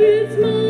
these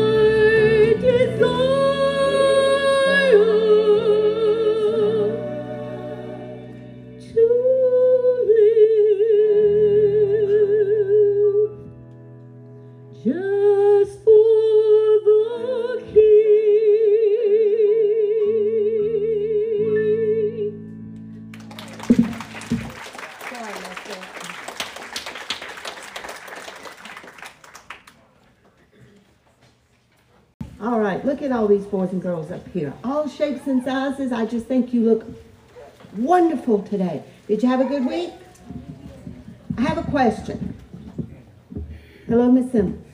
boys and girls up here. All shapes and sizes. I just think you look wonderful today. Did you have a good week? I have a question. Hello, Miss Simmons.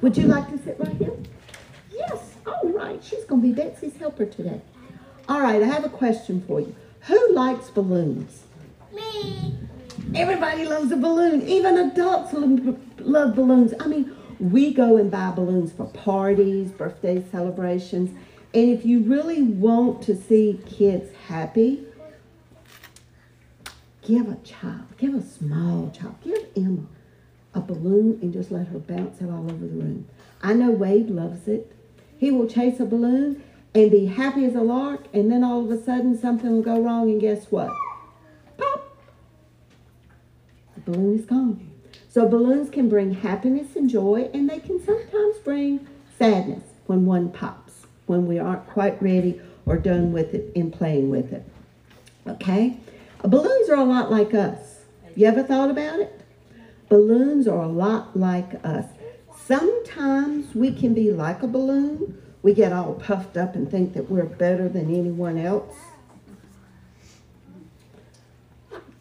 Would you like to sit right here? Yes. All right. She's going to be Betsy's helper today. All right. I have a question for you. Who likes balloons? Me. Everybody loves a balloon. Even adults love balloons. I mean, we go and buy balloons for parties, birthday celebrations. And if you really want to see kids happy, give a child, give a small child, give Emma a balloon and just let her bounce it all over the room. I know Wade loves it. He will chase a balloon and be happy as a lark, and then all of a sudden something will go wrong, and guess what? Pop! The balloon is gone. So balloons can bring happiness and joy, and they can sometimes bring sadness when one pops, when we aren't quite ready or done with it in playing with it. Okay? Balloons are a lot like us. You ever thought about it? Balloons are a lot like us. Sometimes we can be like a balloon. We get all puffed up and think that we're better than anyone else.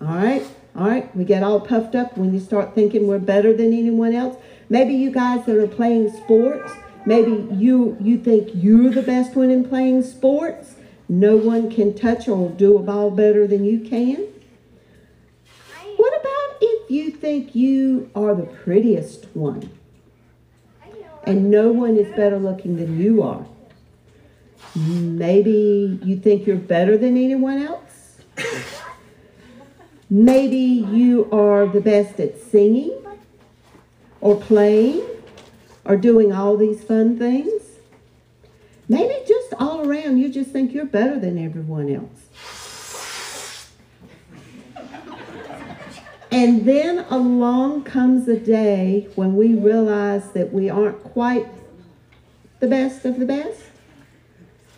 All right? All right? We get all puffed up when you start thinking we're better than anyone else. Maybe you guys that are playing sports, maybe you you think you're the best one in playing sports. No one can touch or do a ball better than you can. What about if you think you are the prettiest one? And no one is better looking than you are. Maybe you think you're better than anyone else. Maybe you are the best at singing or playing or doing all these fun things. Maybe just all around you just think you're better than everyone else. And then along comes a day when we realize that we aren't quite the best of the best.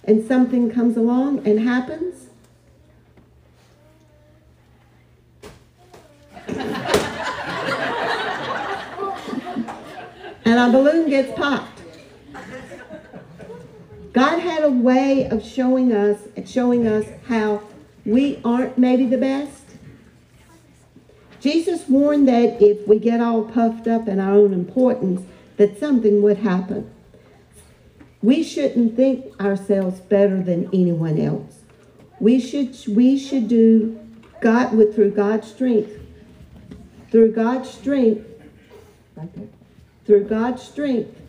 And something comes along and happens. And our balloon gets popped. God had a way of showing us and showing us how we aren't maybe the best. Jesus warned that if we get all puffed up in our own importance, that something would happen. We shouldn't think ourselves better than anyone else. We should we should do God with through God's strength. Through God's strength, right. Through God's strength,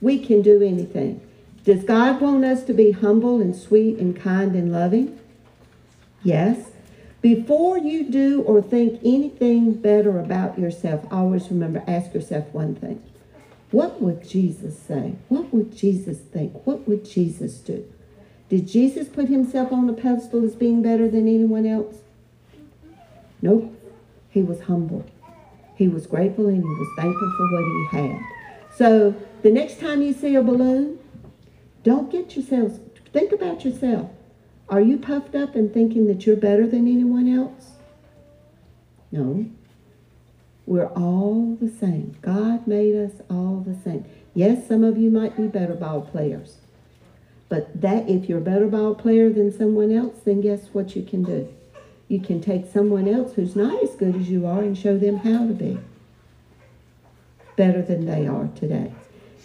we can do anything. Does God want us to be humble and sweet and kind and loving? Yes. Before you do or think anything better about yourself, always remember, ask yourself one thing. What would Jesus say? What would Jesus think? What would Jesus do? Did Jesus put himself on a pedestal as being better than anyone else? Nope. He was humble. He was grateful and he was thankful for what he had. So the next time you see a balloon, don't get yourselves, think about yourself. Are you puffed up and thinking that you're better than anyone else? No. We're all the same. God made us all the same. Yes, some of you might be better ball players. But that if you're a better ball player than someone else, then guess what you can do? You can take someone else who's not as good as you are and show them how to be better than they are today.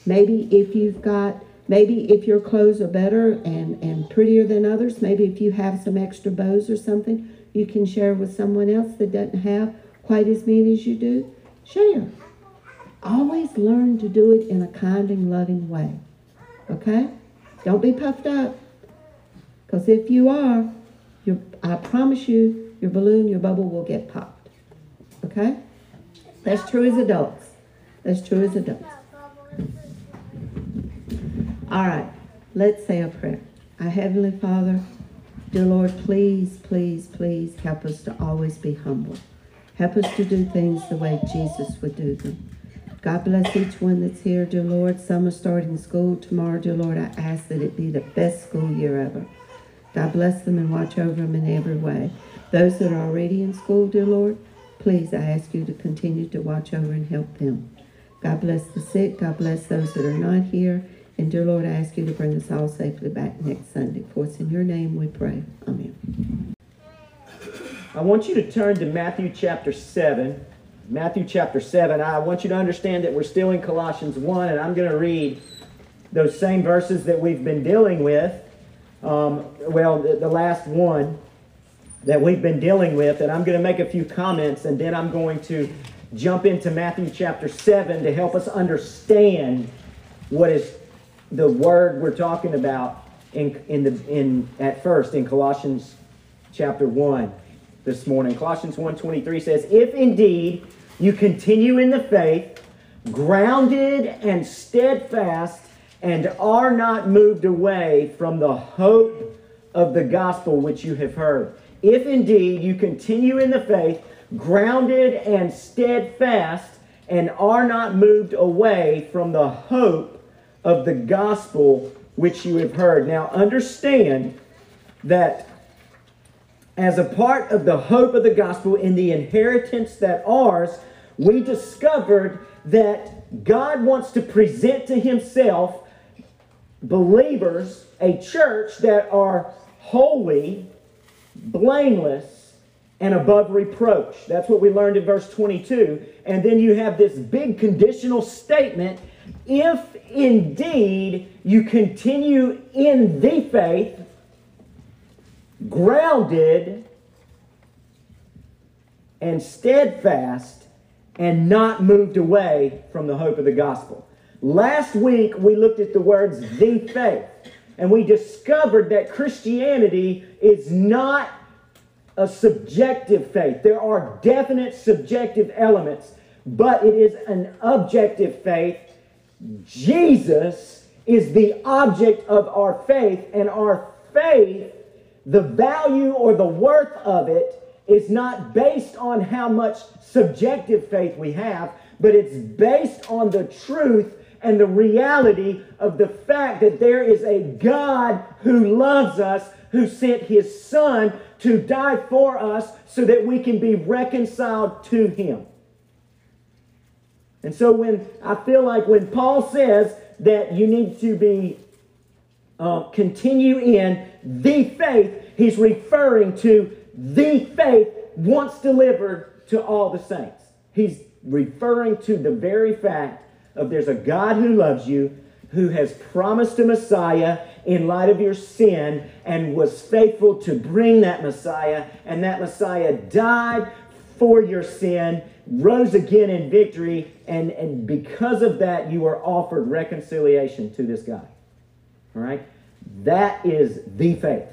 Maybe if you've got Maybe if your clothes are better and, and prettier than others, maybe if you have some extra bows or something, you can share with someone else that doesn't have quite as many as you do. Share. Always learn to do it in a kind and loving way. Okay? Don't be puffed up. Because if you are, I promise you, your balloon, your bubble will get popped. Okay? That's true as adults. That's true as adults. All right, let's say a prayer. Our Heavenly Father, dear Lord, please, please, please help us to always be humble. Help us to do things the way Jesus would do them. God bless each one that's here, dear Lord. Some are starting school tomorrow, dear Lord. I ask that it be the best school year ever. God bless them and watch over them in every way. Those that are already in school, dear Lord, please, I ask you to continue to watch over and help them. God bless the sick. God bless those that are not here. And dear Lord, I ask you to bring us all safely back next Sunday. For it's in your name we pray. Amen. I want you to turn to Matthew chapter 7. Matthew chapter 7. I want you to understand that we're still in Colossians 1, and I'm going to read those same verses that we've been dealing with. Um, well, the, the last one that we've been dealing with, and I'm going to make a few comments, and then I'm going to jump into Matthew chapter 7 to help us understand what is the word we're talking about in, in the in at first in Colossians chapter 1 this morning. Colossians 1:23 says, "If indeed you continue in the faith, grounded and steadfast, and are not moved away from the hope of the gospel which you have heard. If indeed you continue in the faith, grounded and steadfast, and are not moved away from the hope of the gospel which you have heard. Now, understand that as a part of the hope of the gospel in the inheritance that ours, we discovered that God wants to present to himself believers, a church that are holy, blameless, and above reproach. That's what we learned in verse 22. And then you have this big conditional statement if indeed you continue in the faith, grounded and steadfast, and not moved away from the hope of the gospel. Last week we looked at the words the faith, and we discovered that Christianity is not a subjective faith. There are definite subjective elements, but it is an objective faith. Jesus is the object of our faith, and our faith, the value or the worth of it, is not based on how much subjective faith we have, but it's based on the truth and the reality of the fact that there is a God who loves us, who sent his Son to die for us so that we can be reconciled to him. And so when I feel like when Paul says that you need to be uh, continue in the faith, he's referring to the faith once delivered to all the saints. He's referring to the very fact of there's a God who loves you, who has promised a Messiah in light of your sin and was faithful to bring that Messiah, and that Messiah died for your sin, rose again in victory, and, and because of that, you are offered reconciliation to this guy. All right? That is the faith.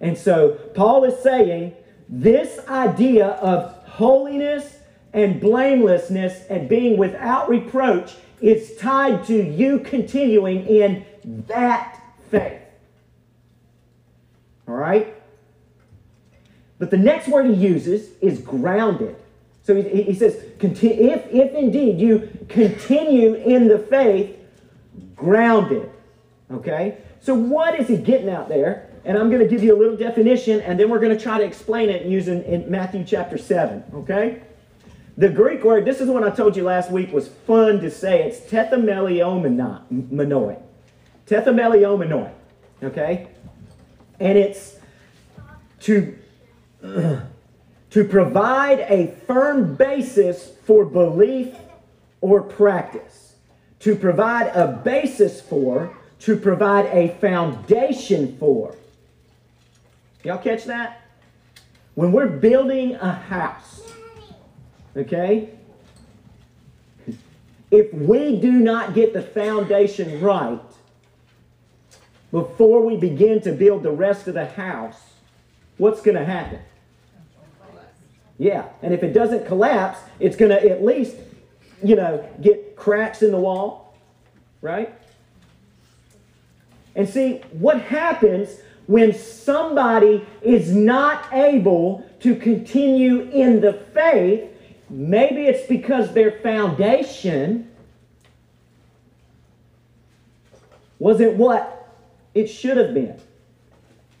And so Paul is saying this idea of holiness and blamelessness and being without reproach is tied to you continuing in that faith. All right? But the next word he uses is grounded. So he, he says, if, if indeed you continue in the faith, grounded. Okay? So what is he getting out there? And I'm going to give you a little definition, and then we're going to try to explain it using in Matthew chapter 7. Okay? The Greek word, this is one I told you last week was fun to say. It's tethameliomai. Tethameliomai. Okay? And it's to, to provide a firm basis for belief or practice. To provide a basis for, to provide a foundation for. Y'all catch that? When we're building a house, Okay? If we do not get the foundation right before we begin to build the rest of the house, what's going to happen? Yeah, and if it doesn't collapse, it's going to at least, you know, get cracks in the wall, right? And see, what happens when somebody is not able to continue in the faith Maybe it's because their foundation wasn't what it should have been.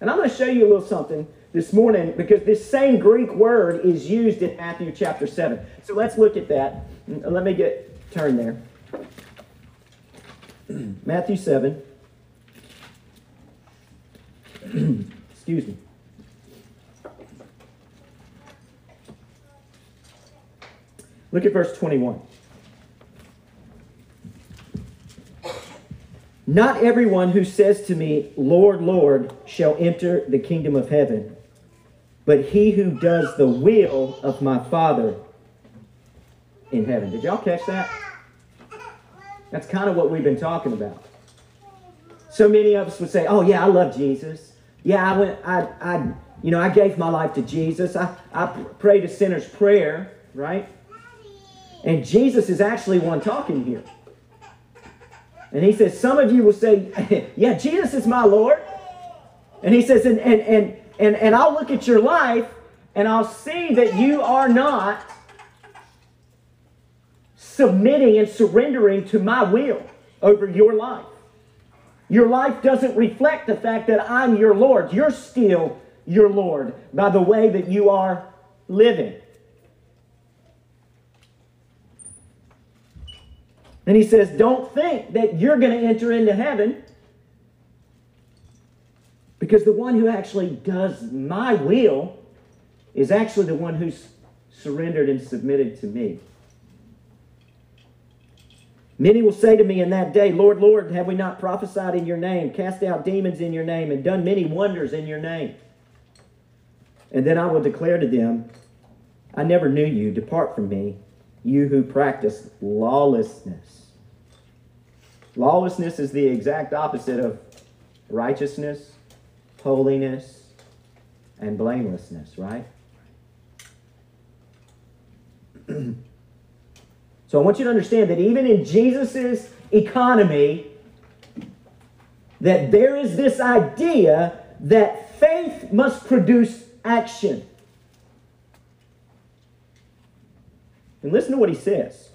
And I'm going to show you a little something this morning because this same Greek word is used in Matthew chapter 7. So let's look at that. Let me get turned there. Matthew 7. Excuse me. Look at verse 21. Not everyone who says to me, Lord, Lord, shall enter the kingdom of heaven, but he who does the will of my Father in heaven. Did y'all catch that? That's kind of what we've been talking about. So many of us would say, "Oh yeah, I love Jesus. Yeah, I went, I, I, you know, I gave my life to Jesus. I, I prayed a sinner's prayer, right? And Jesus is actually one talking here. And he says, Some of you will say, Yeah, Jesus is my Lord. And he says, and, and, and, and, and I'll look at your life and I'll see that you are not submitting and surrendering to my will over your life. Your life doesn't reflect the fact that I'm your Lord. You're still your Lord by the way that you are living. And he says, Don't think that you're going to enter into heaven because the one who actually does my will is actually the one who's surrendered and submitted to me. Many will say to me in that day, Lord, Lord, have we not prophesied in your name, cast out demons in your name, and done many wonders in your name? And then I will declare to them, I never knew you. Depart from me, you who practice lawlessness. Lawlessness is the exact opposite of righteousness, holiness, and blamelessness, right? so I want you to understand that even in Jesus' economy, that there is this idea that faith must produce action. And listen to what he says.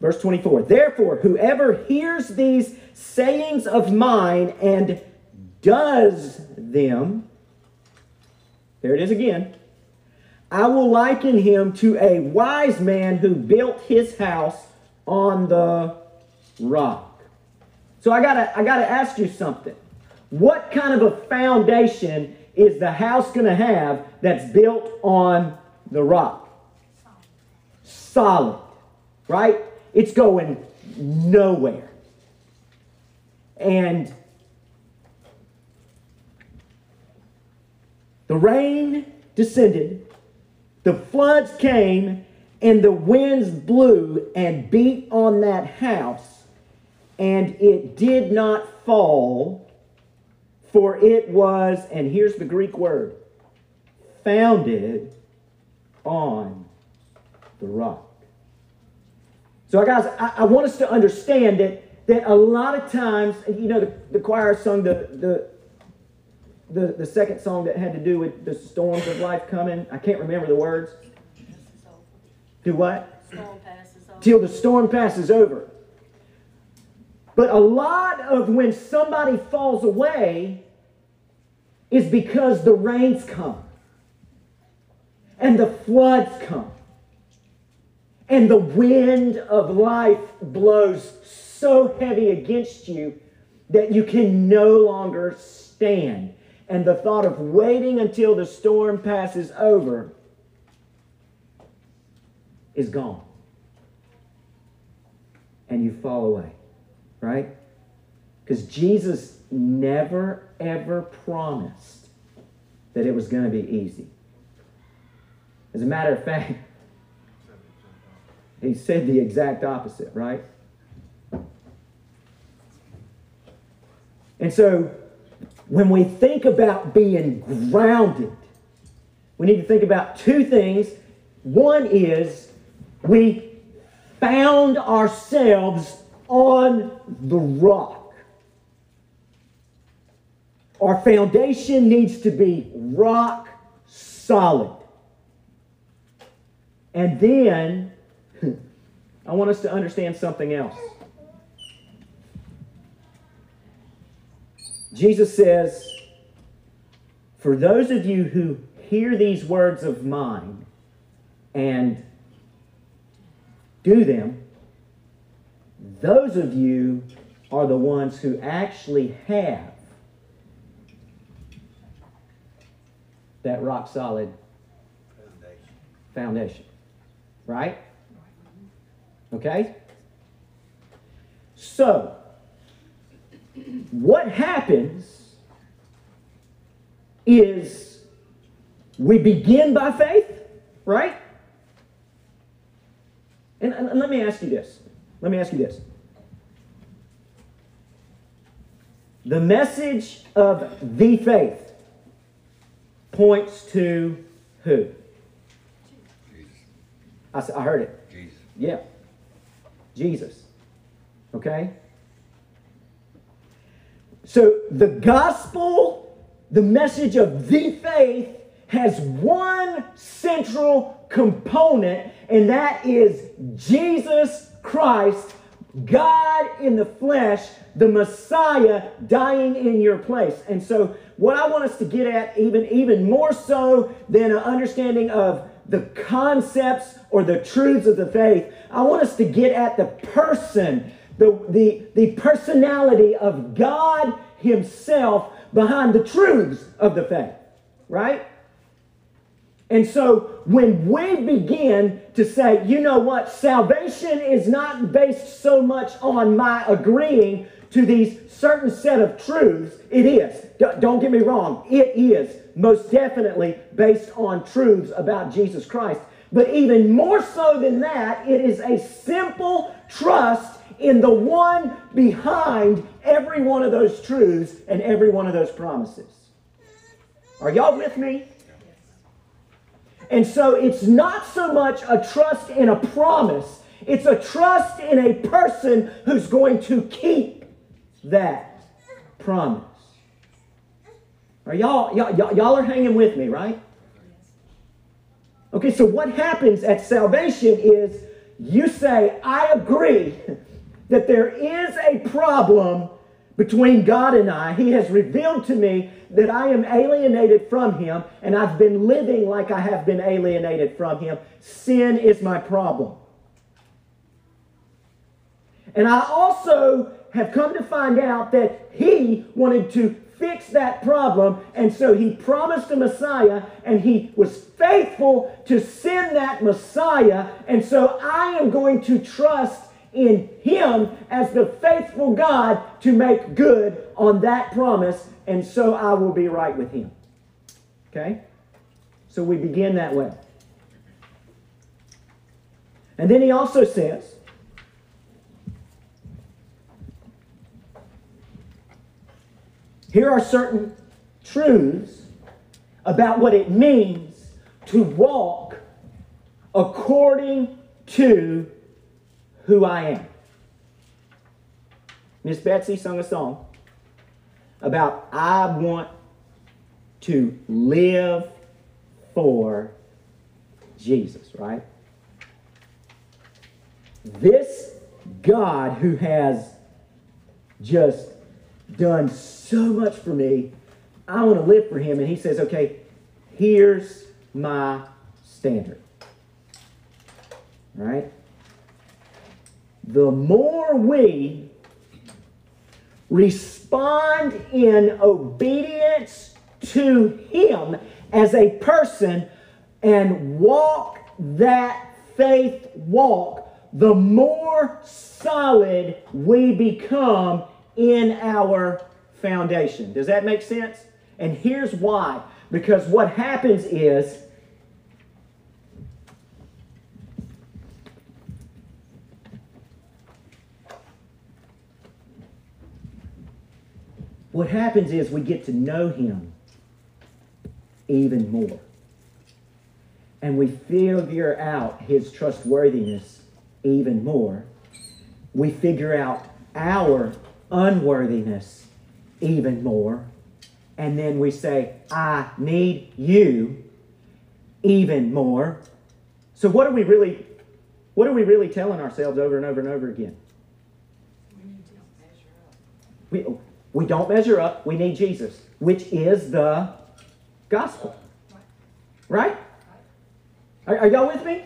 Verse 24 Therefore, whoever hears these sayings of mine and does them, there it is again, I will liken him to a wise man who built his house on the rock. So I gotta, I gotta ask you something. What kind of a foundation is the house gonna have that's built on the rock? Solid, right? It's going nowhere. And the rain descended the floods came and the winds blew and beat on that house, and it did not fall, for it was, and here's the Greek word, founded on the rock. So, guys, I, I want us to understand that, that a lot of times, you know, the, the choir sung the, the the, the second song that had to do with the storms of life coming. I can't remember the words. Do what? Storm passes over. Till the storm passes over. But a lot of when somebody falls away is because the rains come and the floods come and the wind of life blows so heavy against you that you can no longer stand and the thought of waiting until the storm passes over is gone. And you fall away, right? Because Jesus never, ever promised that it was going to be easy. As a matter of fact, he said the exact opposite, right? And so when we think about being grounded, we need to think about two things. One is we found ourselves on the rock. Our foundation needs to be rock solid. And then I want us to understand something else. Jesus says, For those of you who hear these words of mine and do them, those of you are the ones who actually have that rock solid foundation. foundation. Right? Okay? So, what happens is we begin by faith, right? And, and, let me ask you this. Let me ask you this. The message of the faith points to who? Jesus. I, I heard it. Jesus. Yeah. Jesus. Okay? So the gospel, the message of the faith, has one central component, and that is Jesus Christ, God in the flesh, the Messiah dying in your place. And so, what I want us to get at, even, even more so than an understanding of the concepts or the truths of the faith, I want us to get at the person, the, the, the personality of God Himself behind the truths of the faith, right? And so when we begin to say, you know what, salvation is not based so much on my agreeing to these certain set of truths, it is. D- don't get me wrong, it is most definitely based on truths about Jesus Christ. But even more so than that, it is a simple trust in the one behind every one of those truths and every one of those promises. Are y'all with me? And so it's not so much a trust in a promise, it's a trust in a person who's going to keep that promise. Are y'all, y'all, y'all are hanging with me, right? Okay, so what happens at salvation is you say, I agree that there is a problem between God and I. He has revealed to me that I am alienated from Him and I've been living like I have been alienated from Him. Sin is my problem. And I also have come to find out that He wanted to fix that problem. And so he promised a Messiah and he was faithful to send that Messiah. And so I am going to trust in him as the faithful God to make good on that promise. And so I will be right with him. Okay? So we begin that way. And then he also says, Here are certain truths about what it means to walk according to who I am. Miss Betsy sung a song about I want to live for Jesus, right? This God who has just done so much for me. I want to live for him. And he says, okay, here's my standard. All right? The more we respond in obedience to him as a person and walk that faith walk, the more solid we become in our foundation. Does that make sense? And here's why. Because what happens is what happens is we get to know him even more. And we figure out his trustworthiness even more. We figure out our unworthiness even more. And then we say, I need you even more. So what are we really what are we really telling ourselves over and over and over again? We, need to measure up. we we don't measure up. We need Jesus, which is the gospel. Right? Are, are y'all with me?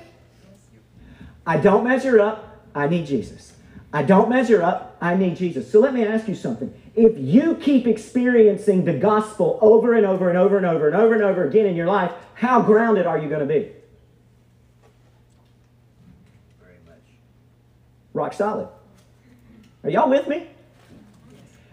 I don't measure up. I need Jesus. I don't measure up. I need Jesus. So let me ask you something. If you keep experiencing the gospel over and over and over and over and over and over again in your life, how grounded are you going to be? Very much. Rock solid. Are y'all with me?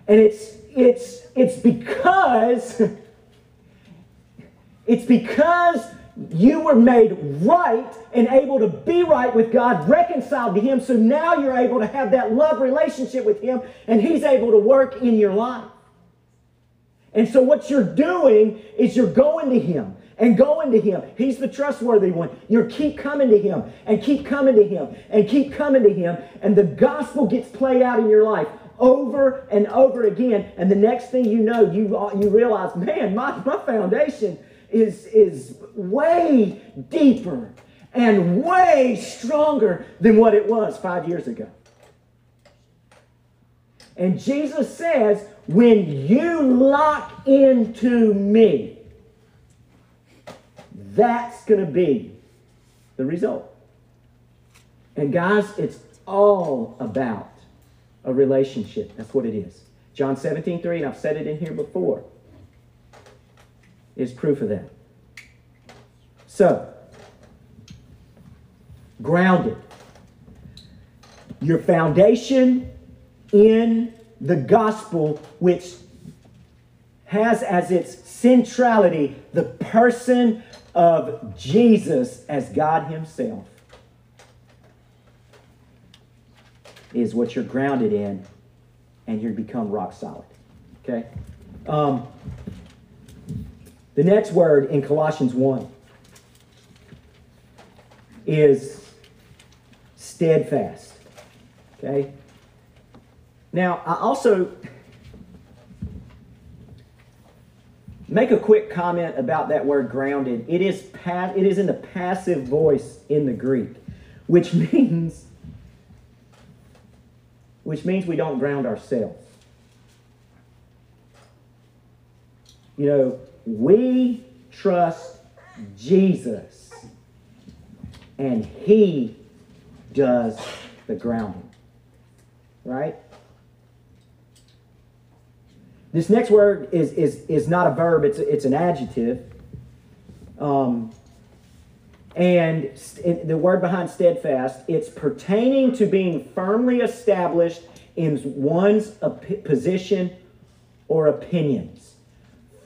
And it's it's it's because it's because you were made right and able to be right with God, reconciled to Him. So now you're able to have that love relationship with Him, and He's able to work in your life. And so what you're doing is you're going to Him and going to Him. He's the trustworthy one. You keep coming to Him and keep coming to Him and keep coming to Him, and the gospel gets played out in your life over and over again. And the next thing you know, you, you realize, man, my, my foundation is, is way deeper and way stronger than what it was five years ago. And Jesus says, when you lock into me, that's going to be the result. And guys, it's all about a relationship. That's what it is. John 17, 3, and I've said it in here before, is proof of that. So, grounded. Your foundation in the gospel, which has as its centrality the person of Jesus as God Himself, is what you're grounded in, and you become rock solid. Okay? Um, the next word in Colossians 1 is steadfast. Okay? Now, I also make a quick comment about that word grounded. It is pa- it is in the passive voice in the Greek, which means which means we don't ground ourselves. You know, we trust Jesus and he does the grounding. Right? This next word is, is, is not a verb, it's, it's an adjective. Um, and st- the word behind steadfast, it's pertaining to being firmly established in one's op- position or opinions.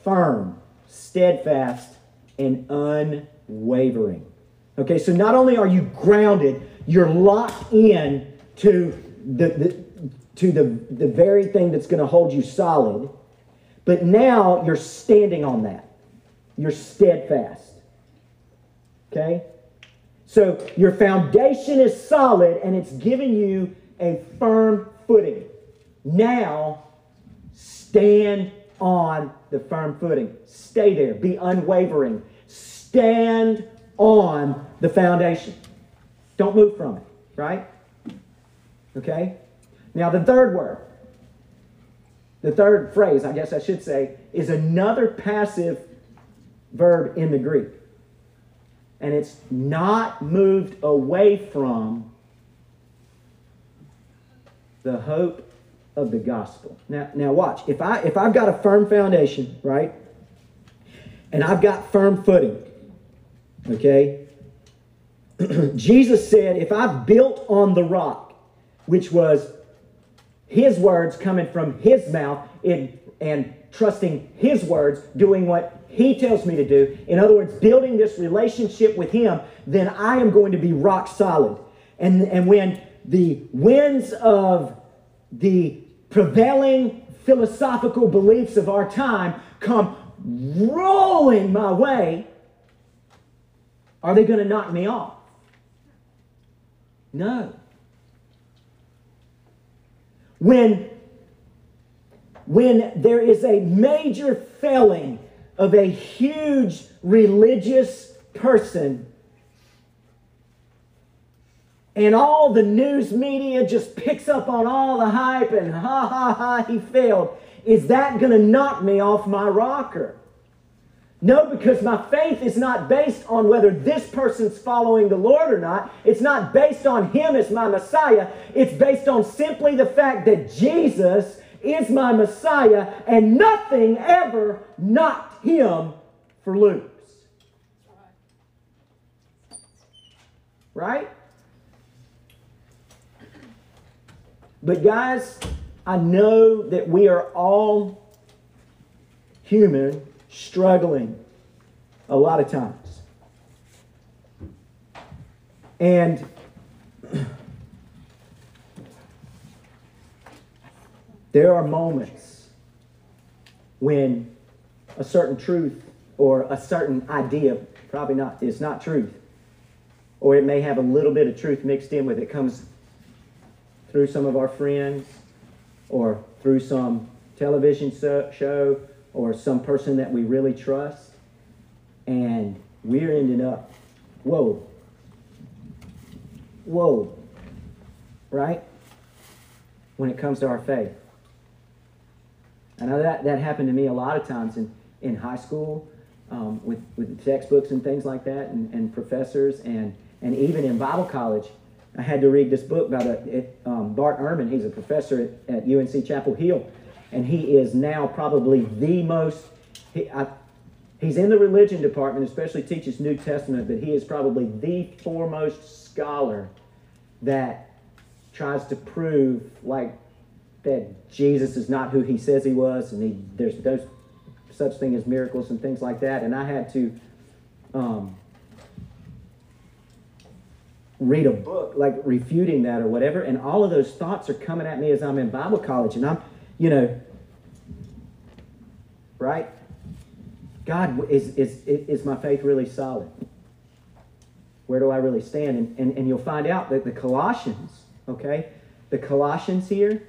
Firm, steadfast, and unwavering. Okay, so not only are you grounded, you're locked in to the, the to the, the very thing that's going to hold you solid, but now you're standing on that. You're steadfast. Okay? So your foundation is solid and it's giving you a firm footing. Now, stand on the firm footing. Stay there. Be unwavering. Stand on the foundation. Don't move from it, right? Okay? Now, the third word, the third phrase, I guess I should say, is another passive verb in the Greek. And it's not moved away from the hope of the gospel. Now, now watch. If I if I've got a firm foundation, right? And I've got firm footing, okay? Jesus said, if I've built on the rock, which was his words coming from his mouth in, and trusting his words, doing what he tells me to do. In other words, building this relationship with him, then I am going to be rock solid. And, and when the winds of the prevailing philosophical beliefs of our time come rolling my way, are they going to knock me off? No. When, when there is a major failing of a huge religious person and all the news media just picks up on all the hype and ha ha ha he failed. Is that going to knock me off my rocker? No because my faith is not based on whether this person's following the lord or not. It's not based on him as my messiah. It's based on simply the fact that jesus is my messiah and nothing ever knocked him for loose. Right But, guys, I know that we are all human, struggling a lot of times. And there are moments when a certain truth or a certain idea, probably not, is not truth, or it may have a little bit of truth mixed in with it, comes through some of our friends or through some television show or some person that we really trust. And we're ending up, whoa, whoa, right? When it comes to our faith. I know that, that happened to me a lot of times in, in high school um, with, with textbooks and things like that and, and professors and, and even in Bible college. I had to read this book by the, um, Bart Ehrman. He's a professor at, at UNC Chapel Hill. And he is now probably the most, he, I, he's in the religion department, especially teaches New Testament, but he is probably the foremost scholar that tries to prove like that Jesus is not who he says he was, and he, there's those such thing as miracles and things like that. And I had to um, read a book like refuting that or whatever, and all of those thoughts are coming at me as I'm in Bible college, and I'm, you know, right? God, is is is my faith really solid? Where do I really stand? And, and, and you'll find out that the Colossians, okay, the Colossians here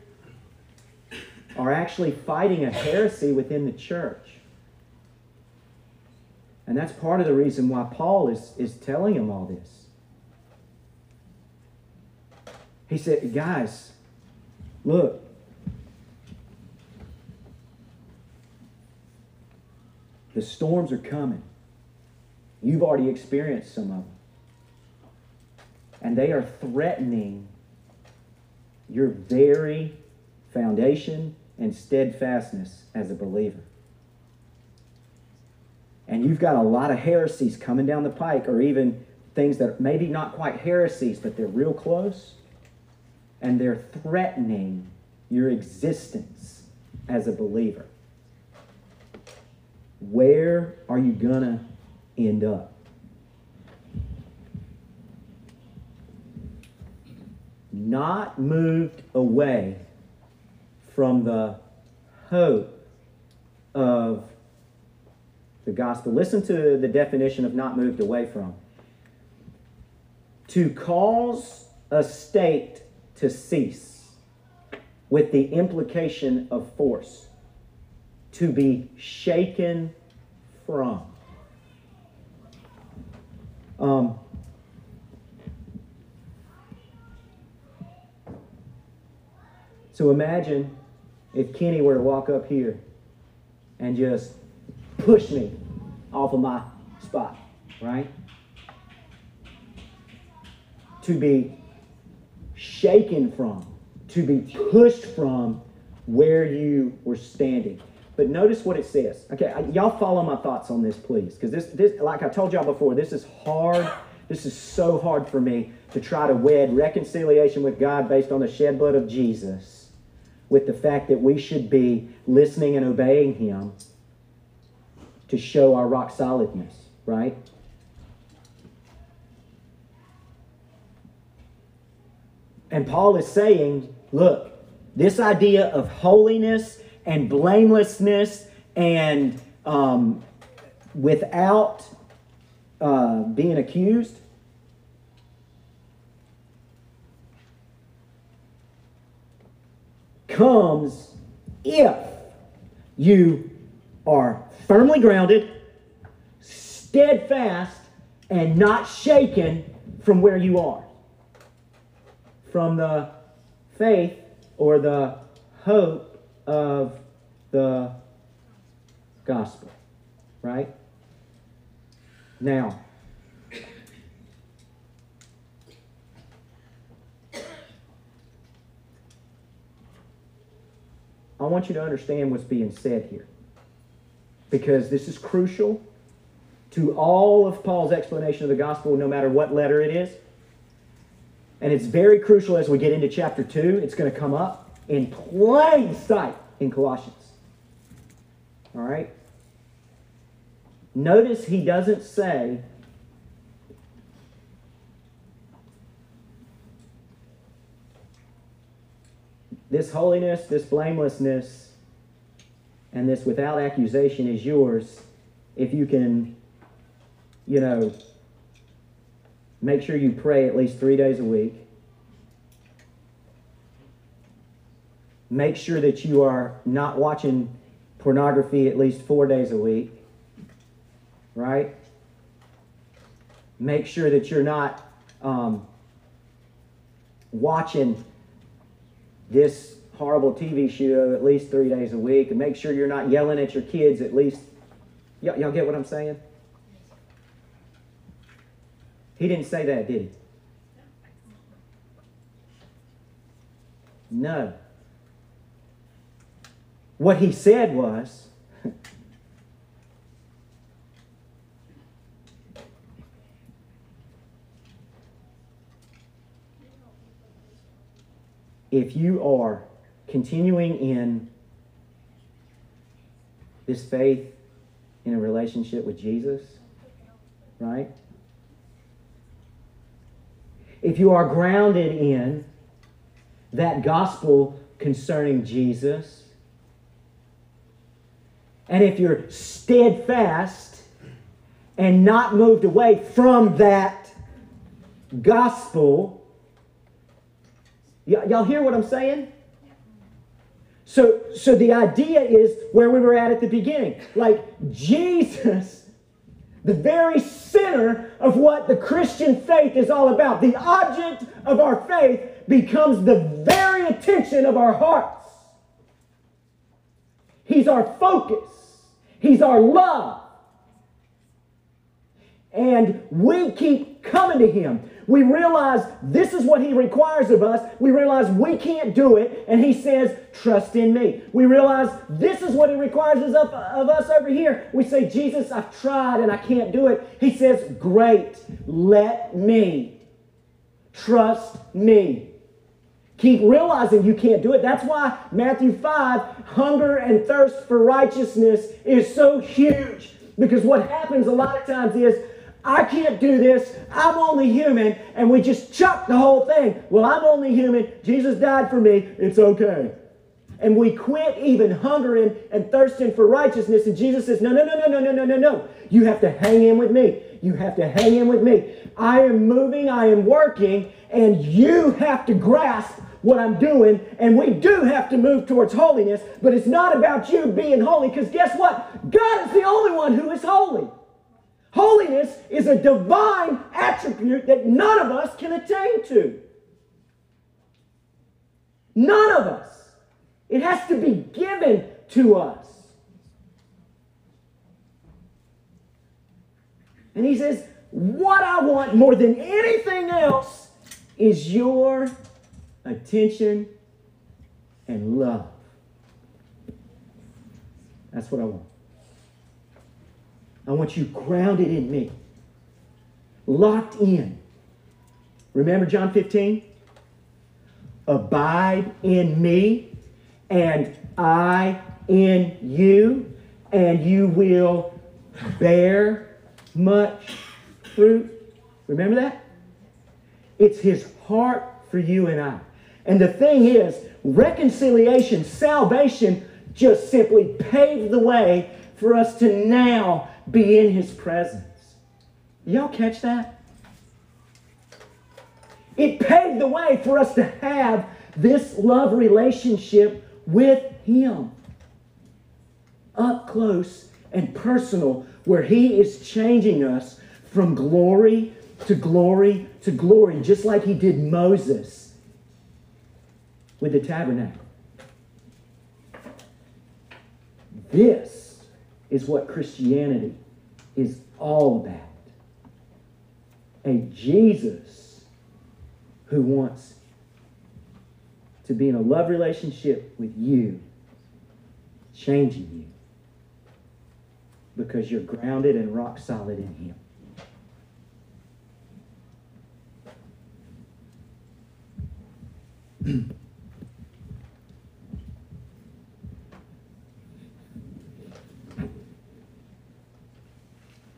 are actually fighting a heresy within the church. And that's part of the reason why Paul is, is telling them all this. He said, guys, look, the storms are coming. You've already experienced some of them. And they are threatening your very foundation and steadfastness as a believer. And you've got a lot of heresies coming down the pike, or even things that maybe not quite heresies, but they're real close. And they're threatening your existence as a believer. Where are you going to end up? Not moved away from the hope of the gospel. Listen to the definition of not moved away from. To cause a state to cease with the implication of force. To be shaken from. Um, so imagine if Kenny were to walk up here and just push me off of my spot, right? To be shaken from, to be pushed from where you were standing. But notice what it says. Okay, y'all follow my thoughts on this, please, because this, this, like I told y'all before, this is hard. This is so hard for me to try to wed reconciliation with God based on the shed blood of Jesus with the fact that we should be listening and obeying Him to show our rock solidness, right? And Paul is saying, look, this idea of holiness and blamelessness and um, without uh, being accused comes if you are firmly grounded, steadfast, and not shaken from where you are. From the faith or the hope of the gospel. Right? Now, I want you to understand what's being said here. Because this is crucial to all of Paul's explanation of the gospel, no matter what letter it is. And it's very crucial as we get into chapter 2. It's going to come up in plain sight in Colossians. All right? Notice he doesn't say This holiness, this blamelessness, and this without accusation is yours if you can, you know, make sure you pray at least three days a week. Make sure that you are not watching pornography at least four days a week. Right? Make sure that you're not um, watching this horrible TV show at least three days a week, and make sure you're not yelling at your kids at least. Y- y'all get what I'm saying? He didn't say that, did he? No. What he said was, if you are continuing in this faith in a relationship with Jesus, right? If you are grounded in that gospel concerning Jesus, and if you're steadfast and not moved away from that gospel, y- y'all hear what I'm saying? So, so the idea is where we were at at the beginning. Like Jesus, the very center of what the Christian faith is all about, the object of our faith becomes the very attention of our hearts. He's our focus, He's our love. And we keep coming to Him. We realize this is what He requires of us. We realize we can't do it. And He says, Trust in me. We realize this is what He requires of, of us over here. We say, Jesus, I've tried and I can't do it. He says, Great, let me. Trust me. Keep realizing you can't do it. That's why Matthew 5, hunger and thirst for righteousness is so huge. Because what happens a lot of times is, I can't do this. I'm only human. And we just chuck the whole thing. Well, I'm only human. Jesus died for me. It's okay. And we quit even hungering and thirsting for righteousness. And Jesus says, No, no, no, no, no, no, no, no, no. You have to hang in with me. You have to hang in with me. I am moving, I am working, and you have to grasp what I'm doing. And we do have to move towards holiness, but it's not about you being holy, because guess what? God is the only one who is holy. Holiness is a divine attribute that none of us can attain to. None of us. It has to be given to us. And he says, What I want more than anything else is your attention and love. That's what I want. I want you grounded in me, locked in. Remember John 15? Abide in me, and I in you, and you will bear much fruit. Remember that? It's his heart for you and I. And the thing is, reconciliation, salvation just simply paved the way for us to now be in his presence. Y'all catch that? It paved the way for us to have this love relationship with him. Up close and personal, where he is changing us from glory to glory to glory, just like he did Moses with the tabernacle. This is what Christianity is all about. A Jesus who wants to be in a love relationship with you, changing you because you're grounded and rock solid in Him.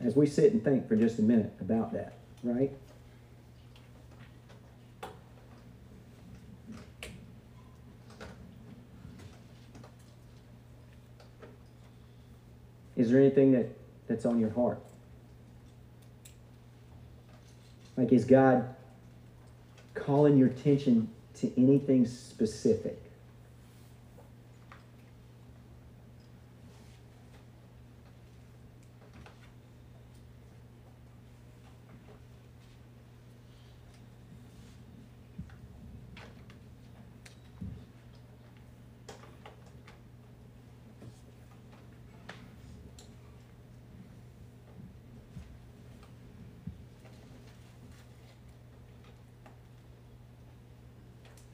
As we sit and think for just a minute about that, right? Is there anything that, that's on your heart? Like, is God calling your attention to anything specific?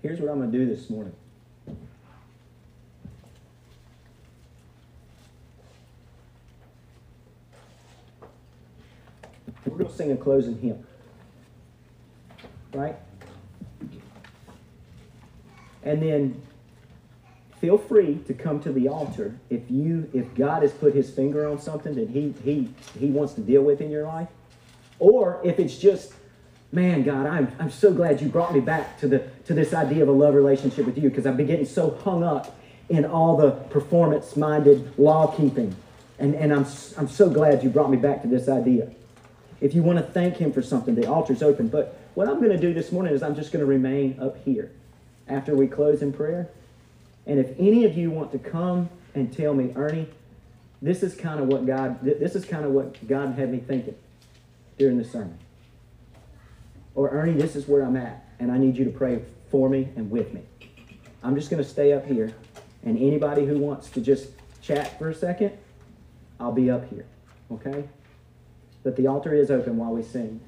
Here's what I'm going to do this morning. We're going to sing a closing hymn. Right? And then feel free to come to the altar if you if God has put his finger on something that he he he wants to deal with in your life. Or if it's just man, God, I'm, I'm so glad you brought me back to the to this idea of a love relationship with you because I've been getting so hung up in all the performance minded law keeping. And, and I'm, I'm so glad you brought me back to this idea. If you want to thank him for something, the altar's open. But what I'm going to do this morning is I'm just going to remain up here after we close in prayer. And if any of you want to come and tell me, Ernie, this is kind of what God, this is kind of what God had me thinking during the sermon. Or Ernie, this is where I'm at, and I need you to pray for me and with me. I'm just going to stay up here, and anybody who wants to just chat for a second, I'll be up here, okay? But the altar is open while we sing.